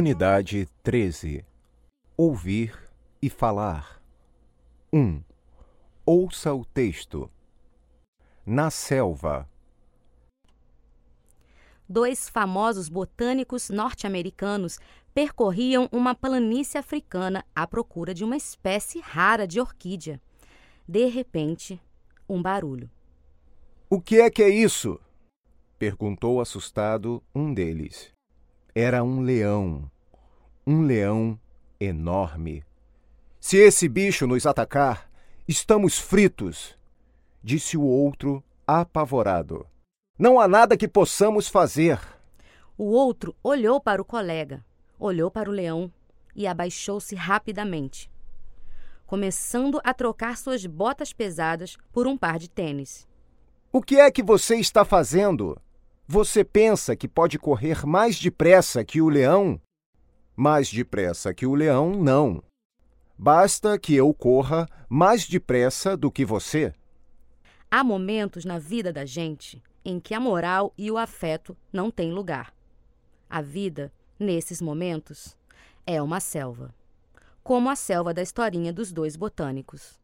Unidade 13 Ouvir e falar. 1. Ouça o texto. Na selva. Dois famosos botânicos norte-americanos percorriam uma planície africana à procura de uma espécie rara de orquídea. De repente, um barulho. O que é que é isso? perguntou assustado um deles. Era um leão. Um leão enorme. Se esse bicho nos atacar, estamos fritos, disse o outro, apavorado. Não há nada que possamos fazer. O outro olhou para o colega, olhou para o leão e abaixou-se rapidamente, começando a trocar suas botas pesadas por um par de tênis. O que é que você está fazendo? Você pensa que pode correr mais depressa que o leão? Mais depressa que o leão, não. Basta que eu corra mais depressa do que você. Há momentos na vida da gente em que a moral e o afeto não têm lugar. A vida, nesses momentos, é uma selva. Como a selva da historinha dos dois botânicos.